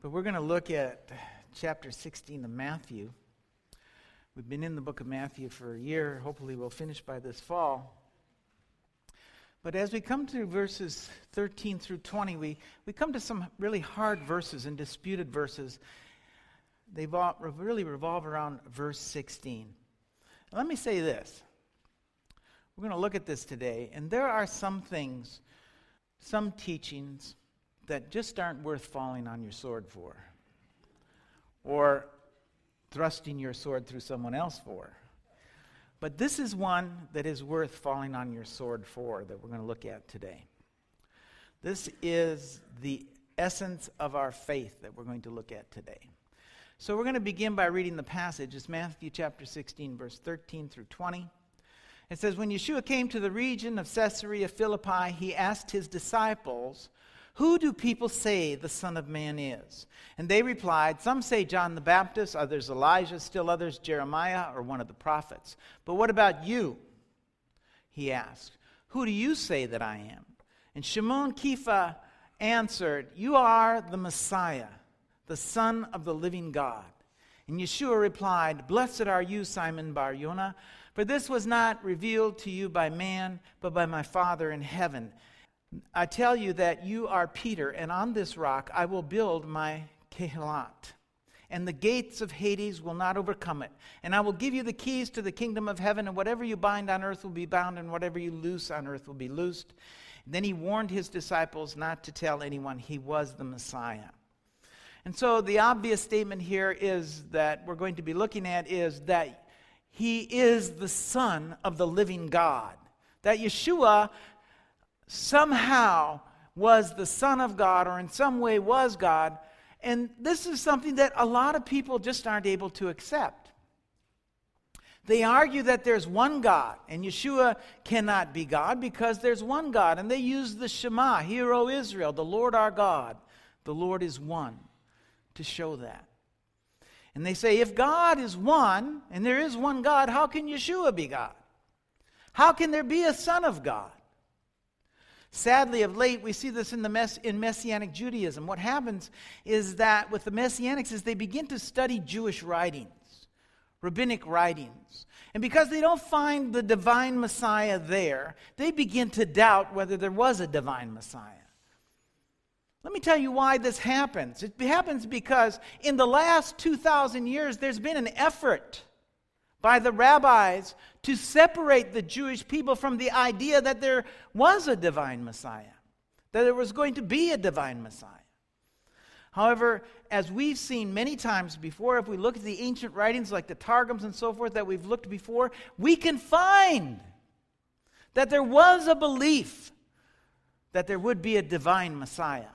But we're going to look at chapter 16 of Matthew. We've been in the book of Matthew for a year. Hopefully, we'll finish by this fall. But as we come to verses 13 through 20, we, we come to some really hard verses and disputed verses. They really revolve around verse 16. Let me say this. We're going to look at this today, and there are some things, some teachings, that just aren't worth falling on your sword for, or thrusting your sword through someone else for. But this is one that is worth falling on your sword for that we're going to look at today. This is the essence of our faith that we're going to look at today. So we're going to begin by reading the passage. It's Matthew chapter 16, verse 13 through 20. It says, When Yeshua came to the region of Caesarea Philippi, he asked his disciples, who do people say the Son of Man is? And they replied, Some say John the Baptist, others Elijah, still others Jeremiah or one of the prophets. But what about you? He asked, Who do you say that I am? And Shimon Kepha answered, You are the Messiah, the Son of the living God. And Yeshua replied, Blessed are you, Simon Bar Yonah, for this was not revealed to you by man, but by my Father in heaven. I tell you that you are Peter, and on this rock I will build my kehilat, and the gates of Hades will not overcome it. And I will give you the keys to the kingdom of heaven, and whatever you bind on earth will be bound, and whatever you loose on earth will be loosed. Then he warned his disciples not to tell anyone he was the Messiah. And so the obvious statement here is that we're going to be looking at is that he is the Son of the living God. That Yeshua somehow was the Son of God or in some way was God. And this is something that a lot of people just aren't able to accept. They argue that there's one God, and Yeshua cannot be God because there's one God. And they use the Shema, Hear, O Israel, the Lord our God, the Lord is one, to show that. And they say, if God is one, and there is one God, how can Yeshua be God? How can there be a Son of God? Sadly, of late, we see this in, the mess, in Messianic Judaism. What happens is that with the Messianics is they begin to study Jewish writings, rabbinic writings. And because they don't find the divine Messiah there, they begin to doubt whether there was a divine Messiah. Let me tell you why this happens. It happens because in the last 2,000 years, there's been an effort by the rabbis to separate the Jewish people from the idea that there was a divine Messiah, that there was going to be a divine Messiah. However, as we've seen many times before, if we look at the ancient writings like the Targums and so forth that we've looked before, we can find that there was a belief that there would be a divine Messiah.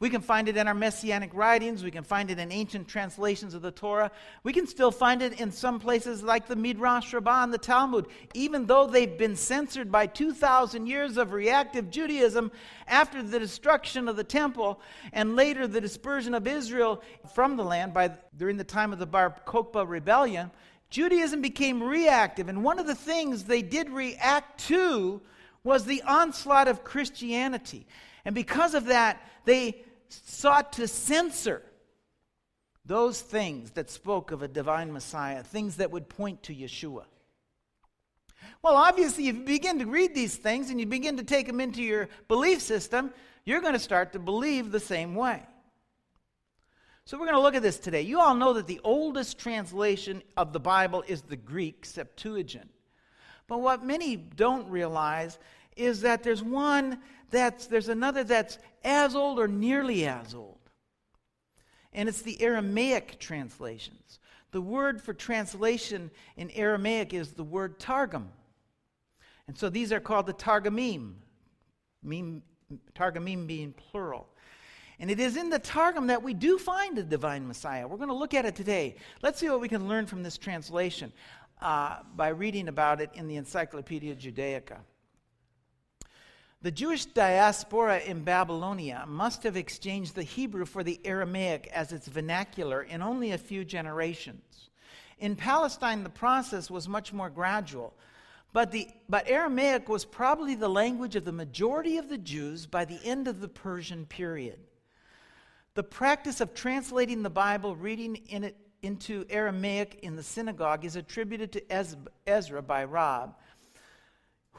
We can find it in our messianic writings. We can find it in ancient translations of the Torah. We can still find it in some places like the Midrash Rabbah and the Talmud. Even though they've been censored by 2,000 years of reactive Judaism after the destruction of the temple and later the dispersion of Israel from the land by, during the time of the Bar Kokhba rebellion, Judaism became reactive. And one of the things they did react to was the onslaught of Christianity. And because of that, they sought to censor those things that spoke of a divine Messiah, things that would point to Yeshua. Well, obviously, if you begin to read these things and you begin to take them into your belief system, you're going to start to believe the same way. So, we're going to look at this today. You all know that the oldest translation of the Bible is the Greek Septuagint. But what many don't realize is that there's one that's, there's another that's as old or nearly as old. And it's the Aramaic translations. The word for translation in Aramaic is the word targum. And so these are called the targumim, meme, targumim being plural. And it is in the Targum that we do find the divine Messiah. We're going to look at it today. Let's see what we can learn from this translation uh, by reading about it in the Encyclopedia Judaica. The Jewish diaspora in Babylonia must have exchanged the Hebrew for the Aramaic as its vernacular in only a few generations. In Palestine, the process was much more gradual, but, the, but Aramaic was probably the language of the majority of the Jews by the end of the Persian period. The practice of translating the Bible, reading in it into Aramaic in the synagogue, is attributed to Ezra by Rabbah,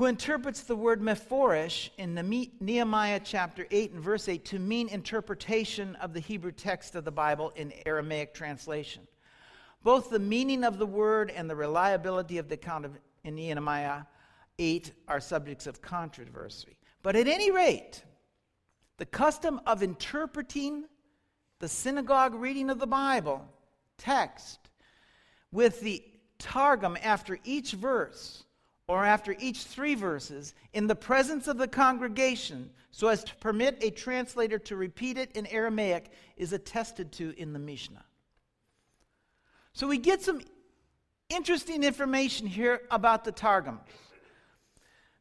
who interprets the word mephorish in Nehemiah chapter 8 and verse 8 to mean interpretation of the Hebrew text of the Bible in Aramaic translation. Both the meaning of the word and the reliability of the account of, in Nehemiah 8 are subjects of controversy. But at any rate, the custom of interpreting the synagogue reading of the Bible text with the Targum after each verse or after each three verses in the presence of the congregation so as to permit a translator to repeat it in Aramaic is attested to in the Mishnah. So we get some interesting information here about the Targums.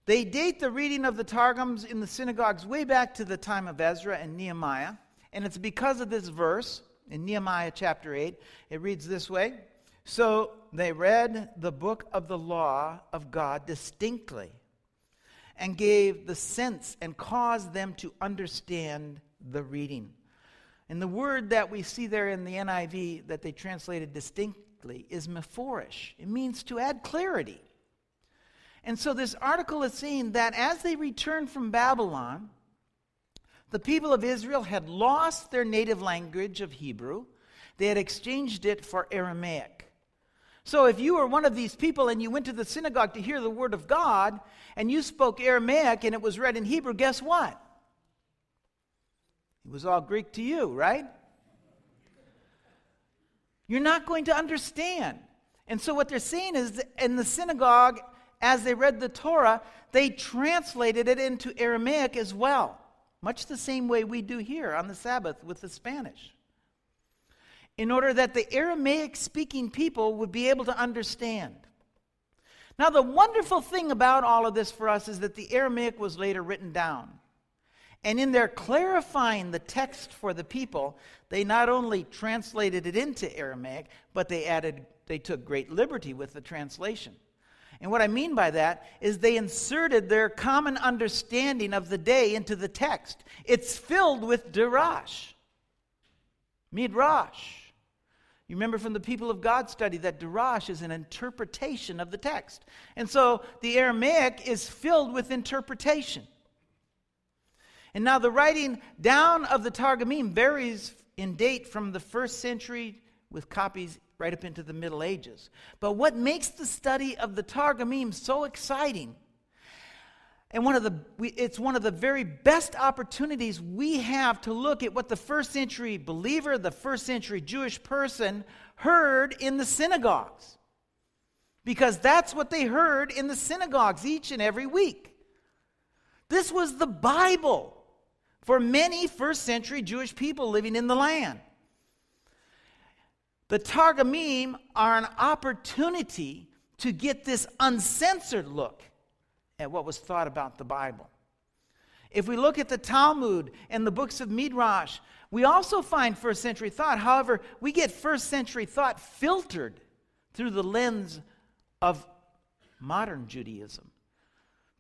They date the reading of the Targums in the synagogues way back to the time of Ezra and Nehemiah, and it's because of this verse in Nehemiah chapter 8. It reads this way So they read the book of the law of God distinctly and gave the sense and caused them to understand the reading. And the word that we see there in the NIV that they translated distinctly is mephorish. It means to add clarity. And so this article is saying that as they returned from Babylon, the people of Israel had lost their native language of Hebrew. They had exchanged it for Aramaic. So if you were one of these people and you went to the synagogue to hear the word of God and you spoke Aramaic and it was read in Hebrew, guess what? It was all Greek to you, right? You're not going to understand. And so, what they're saying is in the synagogue, as they read the Torah, they translated it into Aramaic as well, much the same way we do here on the Sabbath with the Spanish, in order that the Aramaic speaking people would be able to understand. Now, the wonderful thing about all of this for us is that the Aramaic was later written down. And in their clarifying the text for the people, they not only translated it into Aramaic, but they added, they took great liberty with the translation. And what I mean by that is they inserted their common understanding of the day into the text. It's filled with darash, midrash. You remember from the people of God study that darash is an interpretation of the text. And so the Aramaic is filled with interpretation. And now the writing down of the Targumim varies in date from the first century with copies right up into the Middle Ages. But what makes the study of the Targumim so exciting and one of the it's one of the very best opportunities we have to look at what the first century believer, the first century Jewish person heard in the synagogues. Because that's what they heard in the synagogues each and every week. This was the Bible for many first century Jewish people living in the land. The Targumim are an opportunity to get this uncensored look at what was thought about the Bible. If we look at the Talmud and the books of Midrash, we also find first century thought. However, we get first century thought filtered through the lens of modern Judaism.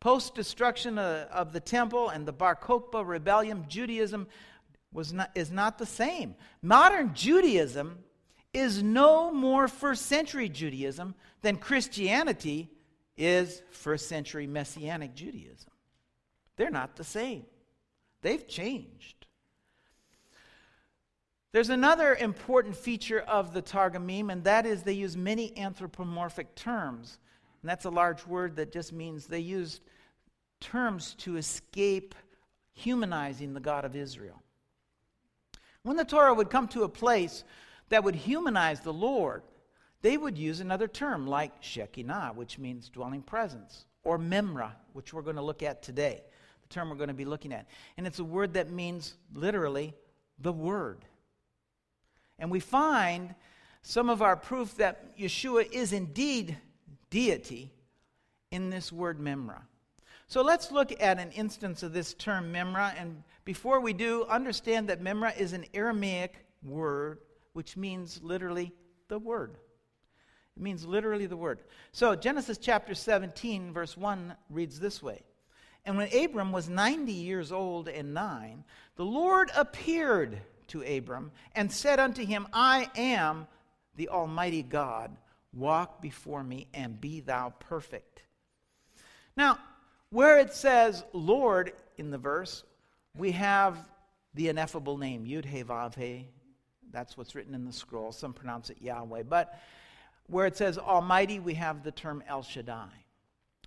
Post destruction of, uh, of, the temple and the Bar Kokhba rebellion, Judaism was not, is not the same. Modern Judaism is no more first century Judaism than Christianity is first century Messianic Judaism. They're not the same, they've changed. There's another important feature of the Targumim, and that is they use many anthropomorphic terms. And that's a large word that just means they used terms to escape humanizing the God of Israel. When the Torah would come to a place that would humanize the Lord, they would use another term like Shekinah, which means dwelling presence, or Memra, which we're going to look at today, the term we're going to be looking at. And it's a word that means literally the Word. And we find some of our proof that Yeshua is indeed deity in this word Memra. So let's look at an instance of this term Memra. And before we do, understand that Memra is an Aramaic word which means literally the word. It means literally the word. So Genesis chapter 17, verse 1 reads this way And when Abram was 90 years old and nine, the Lord appeared to Abram and said unto him, I am the Almighty God. Walk before me and be thou perfect. Now, where it says Lord in the verse, we have the ineffable name, Yud He Vav He. That's what's written in the scroll. Some pronounce it Yahweh. But where it says Almighty, we have the term El Shaddai.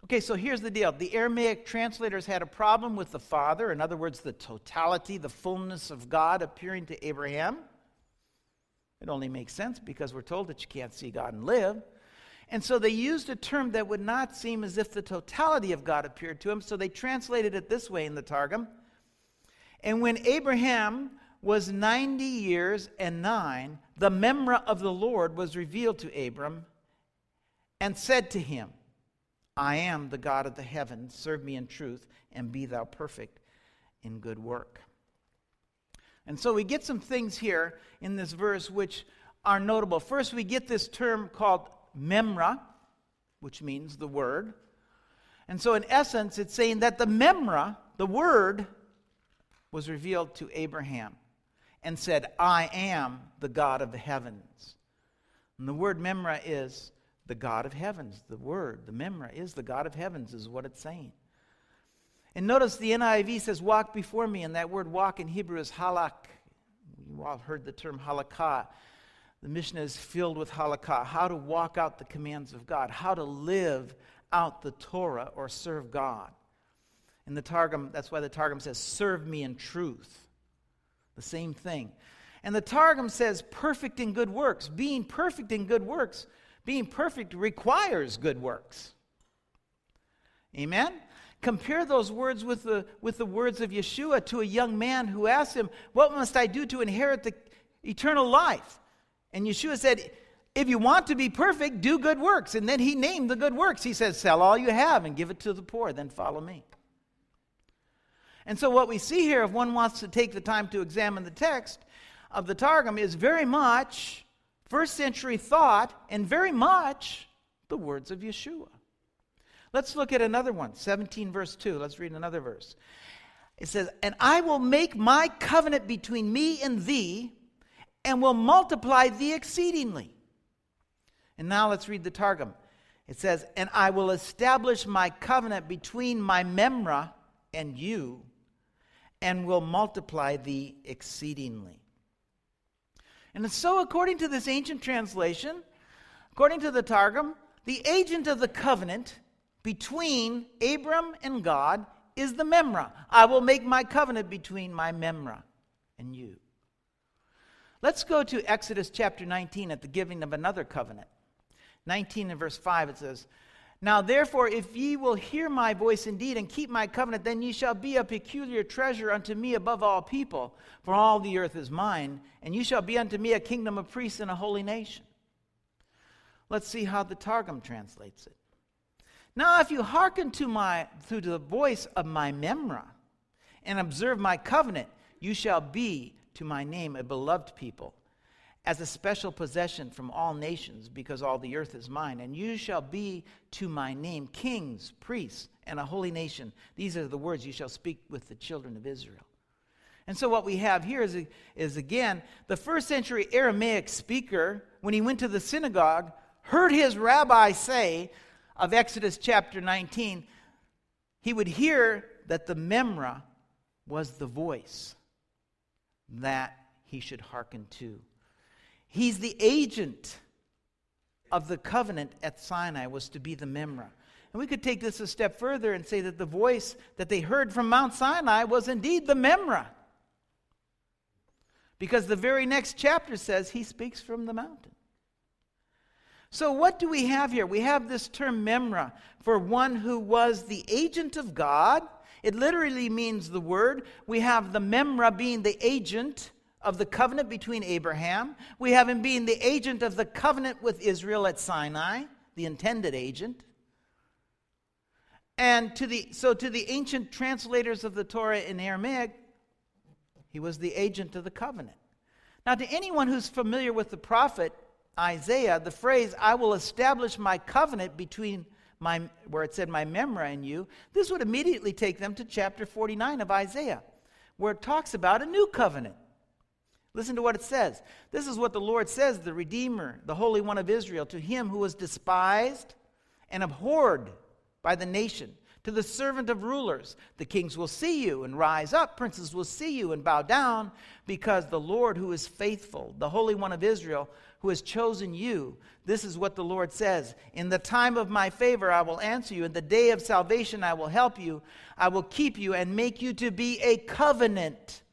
Okay, so here's the deal. The Aramaic translators had a problem with the Father, in other words, the totality, the fullness of God appearing to Abraham. It only makes sense because we're told that you can't see God and live. And so they used a term that would not seem as if the totality of God appeared to him, so they translated it this way in the Targum. And when Abraham was 90 years and nine, the Memra of the Lord was revealed to Abram and said to him, I am the God of the heavens. Serve me in truth, and be thou perfect in good work. And so we get some things here in this verse which are notable. First, we get this term called memra, which means the word. And so, in essence, it's saying that the memra, the word, was revealed to Abraham and said, I am the God of the heavens. And the word memra is the God of heavens. The word, the memra, is the God of heavens, is what it's saying. And notice the NIV says, walk before me, and that word walk in Hebrew is halak. You all heard the term halakah. The Mishnah is filled with halakah, how to walk out the commands of God, how to live out the Torah or serve God. In the Targum, that's why the Targum says, serve me in truth. The same thing. And the Targum says, perfect in good works. Being perfect in good works being perfect requires good works. Amen? Compare those words with the, with the words of Yeshua to a young man who asked him, What must I do to inherit the eternal life? And Yeshua said, If you want to be perfect, do good works. And then he named the good works. He says, Sell all you have and give it to the poor, then follow me. And so, what we see here, if one wants to take the time to examine the text of the Targum, is very much first century thought and very much the words of Yeshua. Let's look at another one, 17 verse 2. Let's read another verse. It says, And I will make my covenant between me and thee, and will multiply thee exceedingly. And now let's read the Targum. It says, And I will establish my covenant between my Memra and you, and will multiply thee exceedingly. And so, according to this ancient translation, according to the Targum, the agent of the covenant between Abram and God is the Memra. I will make my covenant between my Memra and you. Let's go to Exodus chapter 19 at the giving of another covenant. 19 and verse 5, it says, now, therefore, if ye will hear my voice indeed and keep my covenant, then ye shall be a peculiar treasure unto me above all people, for all the earth is mine, and ye shall be unto me a kingdom of priests and a holy nation. Let's see how the Targum translates it. Now, if you hearken to my to the voice of my memra and observe my covenant, you shall be to my name a beloved people as a special possession from all nations, because all the earth is mine. And you shall be to my name kings, priests, and a holy nation. These are the words you shall speak with the children of Israel. And so, what we have here is, is again, the first century Aramaic speaker, when he went to the synagogue, heard his rabbi say of Exodus chapter 19, he would hear that the Memra was the voice that he should hearken to. He's the agent of the covenant at Sinai, was to be the Memra. And we could take this a step further and say that the voice that they heard from Mount Sinai was indeed the Memra. Because the very next chapter says he speaks from the mountain. So, what do we have here? We have this term Memra for one who was the agent of God. It literally means the word. We have the Memra being the agent of the covenant between Abraham. We have him being the agent of the covenant with Israel at Sinai, the intended agent. And to the, so to the ancient translators of the Torah in Aramaic, he was the agent of the covenant. Now, to anyone who's familiar with the prophet Isaiah, the phrase, I will establish my covenant between my, where it said my memra and you, this would immediately take them to chapter 49 of Isaiah, where it talks about a new covenant Listen to what it says. This is what the Lord says, the Redeemer, the Holy One of Israel, to him who was despised and abhorred by the nation, to the servant of rulers. The kings will see you and rise up, princes will see you and bow down, because the Lord who is faithful, the Holy One of Israel, who has chosen you, this is what the Lord says In the time of my favor, I will answer you. In the day of salvation, I will help you. I will keep you and make you to be a covenant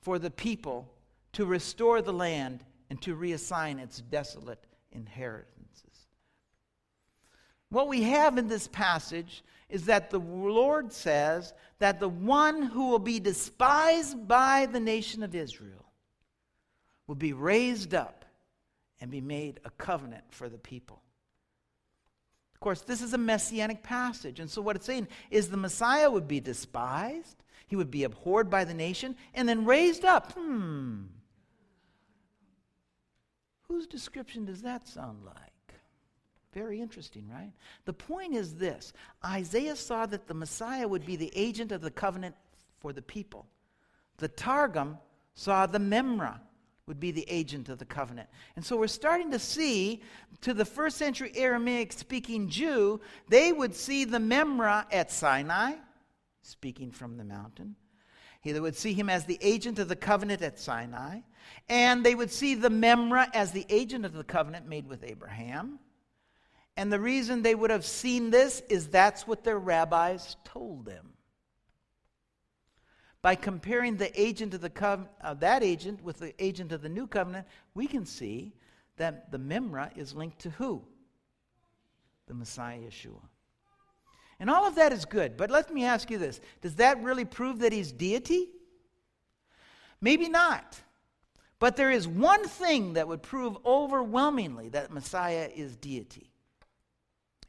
for the people to restore the land and to reassign its desolate inheritances. What we have in this passage is that the Lord says that the one who will be despised by the nation of Israel will be raised up and be made a covenant for the people. Of course, this is a messianic passage. And so, what it's saying is the Messiah would be despised, he would be abhorred by the nation, and then raised up. Hmm. Whose description does that sound like? Very interesting, right? The point is this Isaiah saw that the Messiah would be the agent of the covenant for the people. The Targum saw the Memra would be the agent of the covenant. And so we're starting to see, to the first century Aramaic speaking Jew, they would see the Memra at Sinai, speaking from the mountain. They would see him as the agent of the covenant at Sinai. And they would see the Memra as the agent of the covenant made with Abraham. And the reason they would have seen this is that's what their rabbis told them by comparing the agent of the covenant, uh, that agent with the agent of the new covenant, we can see that the Memra is linked to who? The Messiah Yeshua. And all of that is good, but let me ask you this Does that really prove that he's deity? Maybe not. But there is one thing that would prove overwhelmingly that Messiah is deity.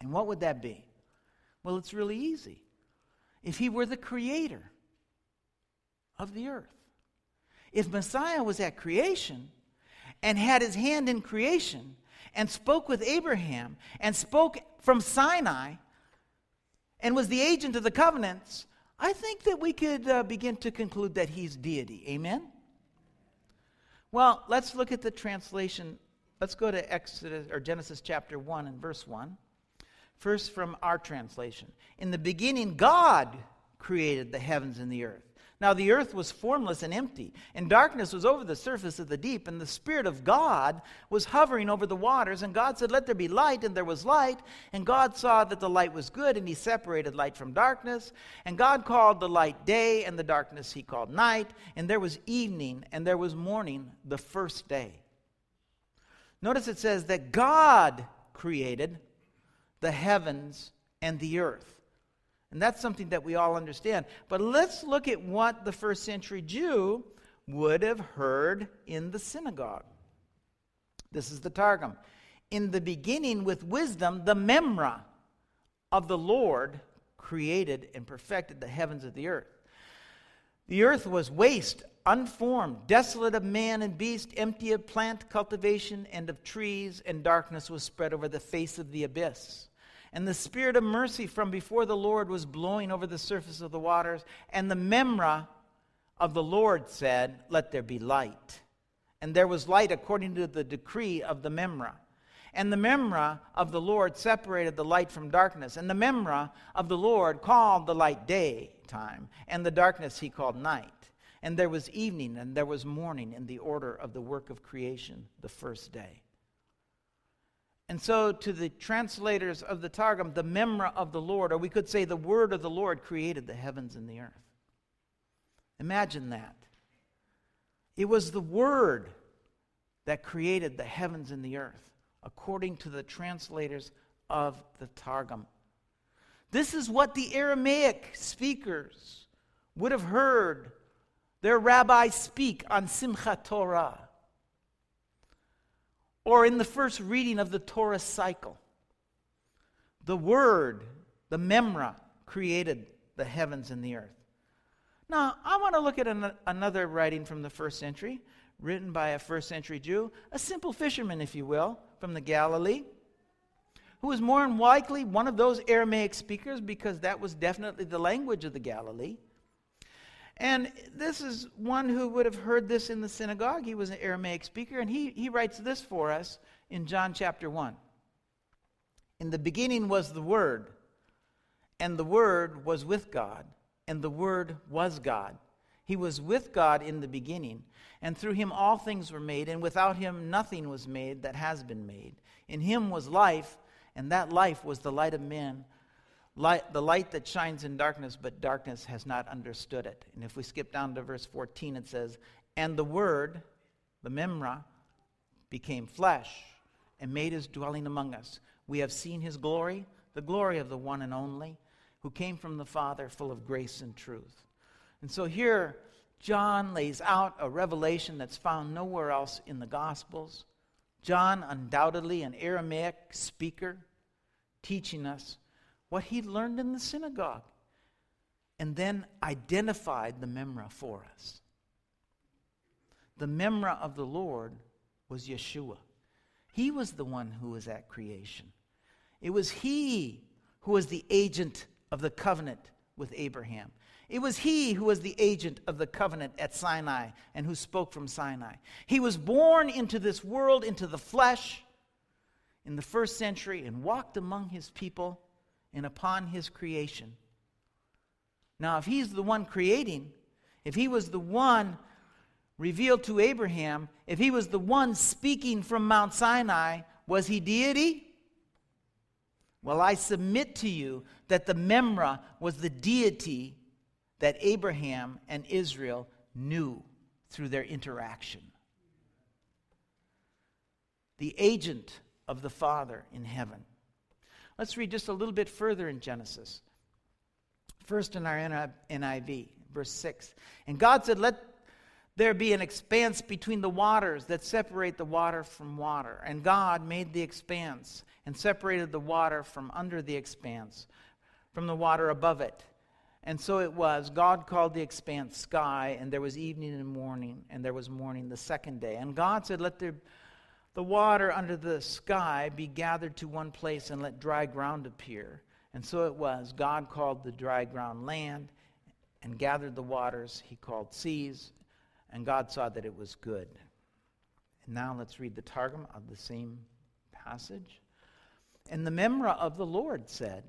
And what would that be? Well, it's really easy. If he were the creator, of the earth. If Messiah was at creation and had his hand in creation and spoke with Abraham and spoke from Sinai and was the agent of the covenants, I think that we could uh, begin to conclude that he's deity. Amen? Well, let's look at the translation. Let's go to Exodus or Genesis chapter 1 and verse 1. First from our translation. In the beginning God created the heavens and the earth. Now the earth was formless and empty, and darkness was over the surface of the deep, and the Spirit of God was hovering over the waters. And God said, Let there be light, and there was light. And God saw that the light was good, and He separated light from darkness. And God called the light day, and the darkness He called night. And there was evening, and there was morning the first day. Notice it says that God created the heavens and the earth. And that's something that we all understand. But let's look at what the first century Jew would have heard in the synagogue. This is the Targum. In the beginning, with wisdom, the Memra of the Lord created and perfected the heavens of the earth. The earth was waste, unformed, desolate of man and beast, empty of plant cultivation and of trees, and darkness was spread over the face of the abyss. And the spirit of mercy from before the Lord was blowing over the surface of the waters. And the Memra of the Lord said, Let there be light. And there was light according to the decree of the Memra. And the Memra of the Lord separated the light from darkness. And the Memra of the Lord called the light daytime, and the darkness he called night. And there was evening and there was morning in the order of the work of creation the first day. And so, to the translators of the Targum, the Memra of the Lord, or we could say the Word of the Lord, created the heavens and the earth. Imagine that. It was the Word that created the heavens and the earth, according to the translators of the Targum. This is what the Aramaic speakers would have heard their rabbis speak on Simchat Torah or in the first reading of the Torah cycle. The Word, the Memra, created the heavens and the earth. Now, I want to look at an, another writing from the first century, written by a first century Jew, a simple fisherman, if you will, from the Galilee, who was more than likely one of those Aramaic speakers because that was definitely the language of the Galilee. And this is one who would have heard this in the synagogue. He was an Aramaic speaker, and he, he writes this for us in John chapter 1. In the beginning was the Word, and the Word was with God, and the Word was God. He was with God in the beginning, and through him all things were made, and without him nothing was made that has been made. In him was life, and that life was the light of men light, the light that shines in darkness, but darkness has not understood it. And if we skip down to verse 14, it says, And the Word, the Memra, became flesh and made his dwelling among us. We have seen his glory, the glory of the one and only, who came from the Father, full of grace and truth. And so here, John lays out a revelation that's found nowhere else in the Gospels. John, undoubtedly an Aramaic speaker, teaching us what he learned in the synagogue, and then identified the Memra for us. The Memra of the Lord was Yeshua. He was the one who was at creation. It was he who was the agent of the covenant with Abraham. It was he who was the agent of the covenant at Sinai and who spoke from Sinai. He was born into this world, into the flesh, in the first century, and walked among his people and upon his creation. Now, if he's the one creating, if he was the one revealed to Abraham, if he was the one speaking from Mount Sinai, was he deity? Well, I submit to you that the Memra was the deity that Abraham and Israel knew through their interaction. The agent of the Father in heaven. Let's read just a little bit further in Genesis. First in our NIV, verse 6. And God said, Let there be an expanse between the waters that separate the water from water. And God made the expanse and separated the water from under the expanse, from the water above it. And so it was. God called the expanse sky, and there was evening and morning, and there was morning the second day. And God said, Let there the water under the sky be gathered to one place and let dry ground appear. And so it was. God called the dry ground land and gathered the waters he called seas, and God saw that it was good. And now let's read the Targum of the same passage. And the Memra of the Lord said,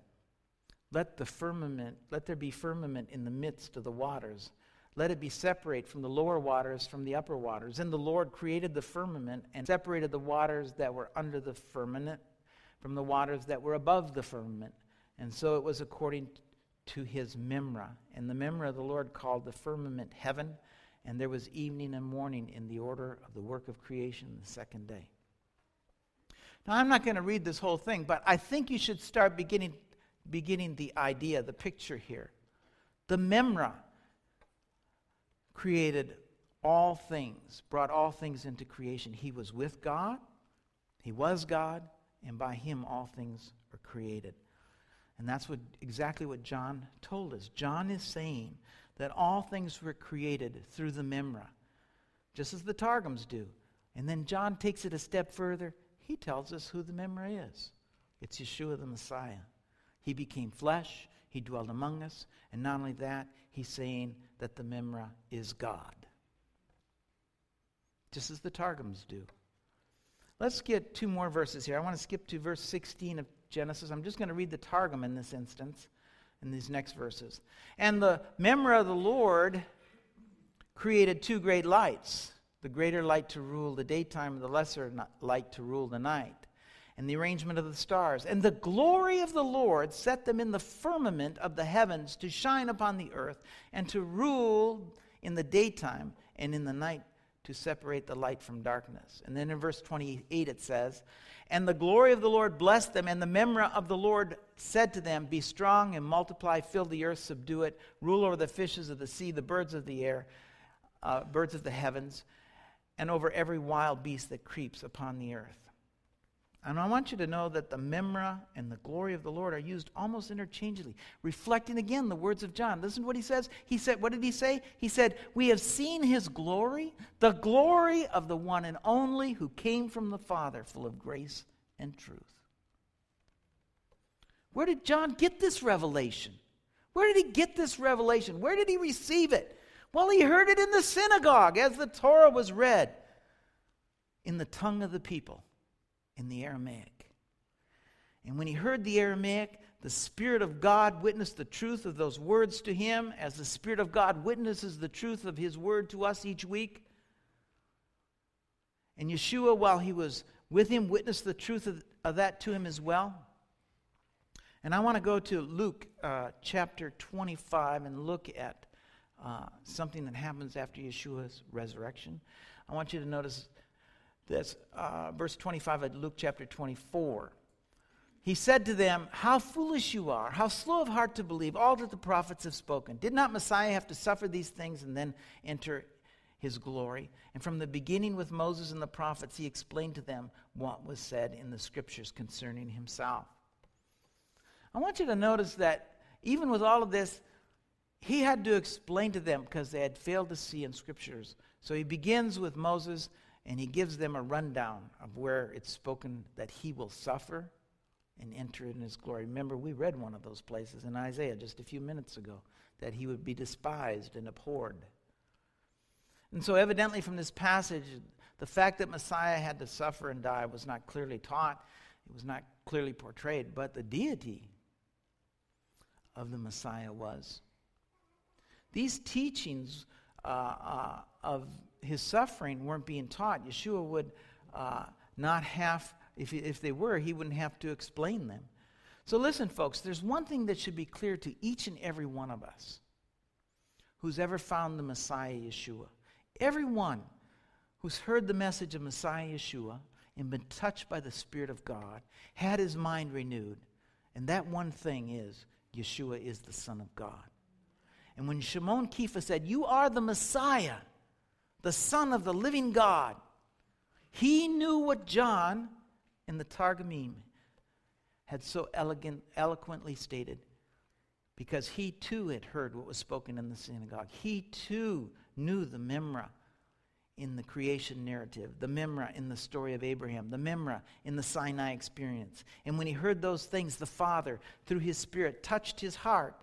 Let the firmament, let there be firmament in the midst of the waters let it be separate from the lower waters from the upper waters. And the Lord created the firmament and separated the waters that were under the firmament from the waters that were above the firmament. And so it was according to his memra. And the memra of the Lord called the firmament heaven. And there was evening and morning in the order of the work of creation the second day. Now, I'm not going to read this whole thing, but I think you should start beginning, beginning the idea, the picture here. The memra created all things, brought all things into creation. He was with God, He was God, and by Him all things are created. And that's what, exactly what John told us. John is saying that all things were created through the Memra, just as the Targums do. And then John takes it a step further. He tells us who the Memra is it's Yeshua the Messiah. He became flesh, he dwelled among us, and not only that, he's saying that the Memra is God. Just as the Targums do. Let's get two more verses here. I want to skip to verse 16 of Genesis. I'm just going to read the Targum in this instance, in these next verses. And the Memra of the Lord created two great lights the greater light to rule the daytime, and the lesser light to rule the night and the arrangement of the stars. And the glory of the Lord set them in the firmament of the heavens to shine upon the earth and to rule in the daytime and in the night to separate the light from darkness. And then in verse 28 it says, And the glory of the Lord blessed them, and the memra of the Lord said to them, Be strong and multiply, fill the earth, subdue it, rule over the fishes of the sea, the birds of the air, uh, birds of the heavens, and over every wild beast that creeps upon the earth. And I want you to know that the memra and the glory of the Lord are used almost interchangeably, reflecting again the words of John. Listen to what he says. He said, What did he say? He said, We have seen his glory, the glory of the one and only who came from the Father, full of grace and truth. Where did John get this revelation? Where did he get this revelation? Where did he receive it? Well, he heard it in the synagogue as the Torah was read in the tongue of the people, in the Aramaic. And when he heard the Aramaic, the Spirit of God witnessed the truth of those words to him, as the Spirit of God witnesses the truth of his word to us each week. And Yeshua, while he was with him, witnessed the truth of, of that to him as well. And I want to go to Luke uh, chapter 25 and look at uh, something that happens after Yeshua's resurrection. I want you to notice this, uh, verse 25 of Luke chapter 24. He said to them, How foolish you are, how slow of heart to believe all that the prophets have spoken. Did not Messiah have to suffer these things and then enter his glory? And from the beginning with Moses and the prophets, he explained to them what was said in the scriptures concerning himself. I want you to notice that even with all of this, he had to explain to them because they had failed to see in scriptures. So he begins with Moses and he gives them a rundown of where it's spoken that he will suffer and enter in his glory. Remember, we read one of those places in Isaiah just a few minutes ago that he would be despised and abhorred. And so, evidently, from this passage, the fact that Messiah had to suffer and die was not clearly taught, it was not clearly portrayed, but the deity of the Messiah was. These teachings uh, uh, of his suffering weren't being taught. Yeshua would uh, not have if, if they were, he wouldn't have to explain them. So, listen, folks, there's one thing that should be clear to each and every one of us who's ever found the Messiah Yeshua. Everyone who's heard the message of Messiah Yeshua and been touched by the Spirit of God had his mind renewed. And that one thing is Yeshua is the Son of God. And when Shimon Kepha said, You are the Messiah, the Son of the living God, he knew what John in the Targumim had so elegant, eloquently stated because he too had heard what was spoken in the synagogue. He too knew the Memra in the creation narrative, the Memra in the story of Abraham, the Memra in the Sinai experience. And when he heard those things, the Father, through his Spirit, touched his heart,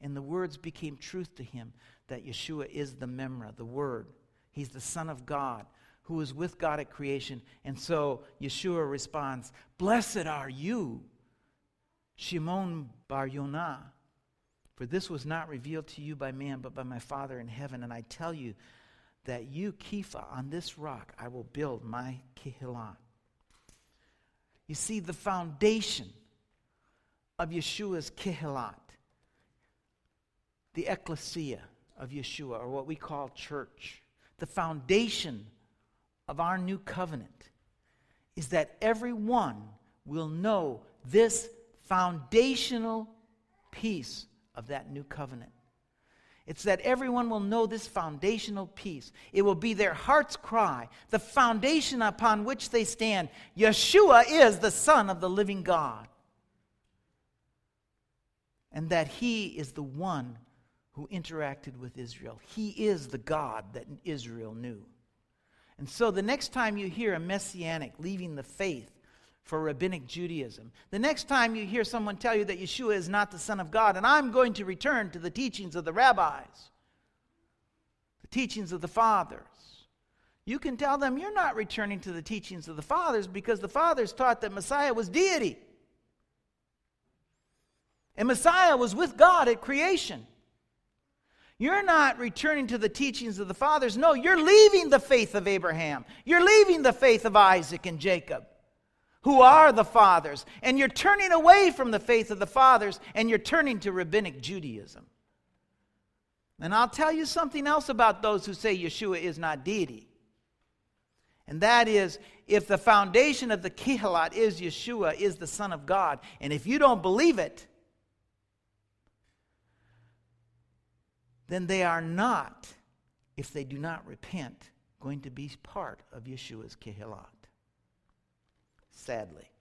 and the words became truth to him that Yeshua is the Memra, the Word. He's the Son of God who was with God at creation. And so Yeshua responds, Blessed are you, Shimon Bar Yonah, for this was not revealed to you by man, but by my Father in heaven. And I tell you that you, Kepha, on this rock I will build my Kehillah. You see, the foundation of Yeshua's Kehillat, the ecclesia of Yeshua, or what we call church, the foundation of our new covenant is that everyone will know this foundational piece of that new covenant. It's that everyone will know this foundational piece. It will be their heart's cry, the foundation upon which they stand. Yeshua is the Son of the living God. And that He is the one who interacted with Israel. He is the God that Israel knew. And so the next time you hear a messianic leaving the faith for rabbinic Judaism, the next time you hear someone tell you that Yeshua is not the Son of God, and I'm going to return to the teachings of the rabbis, the teachings of the fathers, you can tell them you're not returning to the teachings of the fathers because the fathers taught that Messiah was deity. And Messiah was with God at creation. You're not returning to the teachings of the fathers. No, you're leaving the faith of Abraham. You're leaving the faith of Isaac and Jacob, who are the fathers. And you're turning away from the faith of the fathers and you're turning to rabbinic Judaism. And I'll tell you something else about those who say Yeshua is not deity. And that is, if the foundation of the Kehillat is Yeshua, is the Son of God, and if you don't believe it, then they are not, if they do not repent, going to be part of Yeshua's Kehillat. Sadly.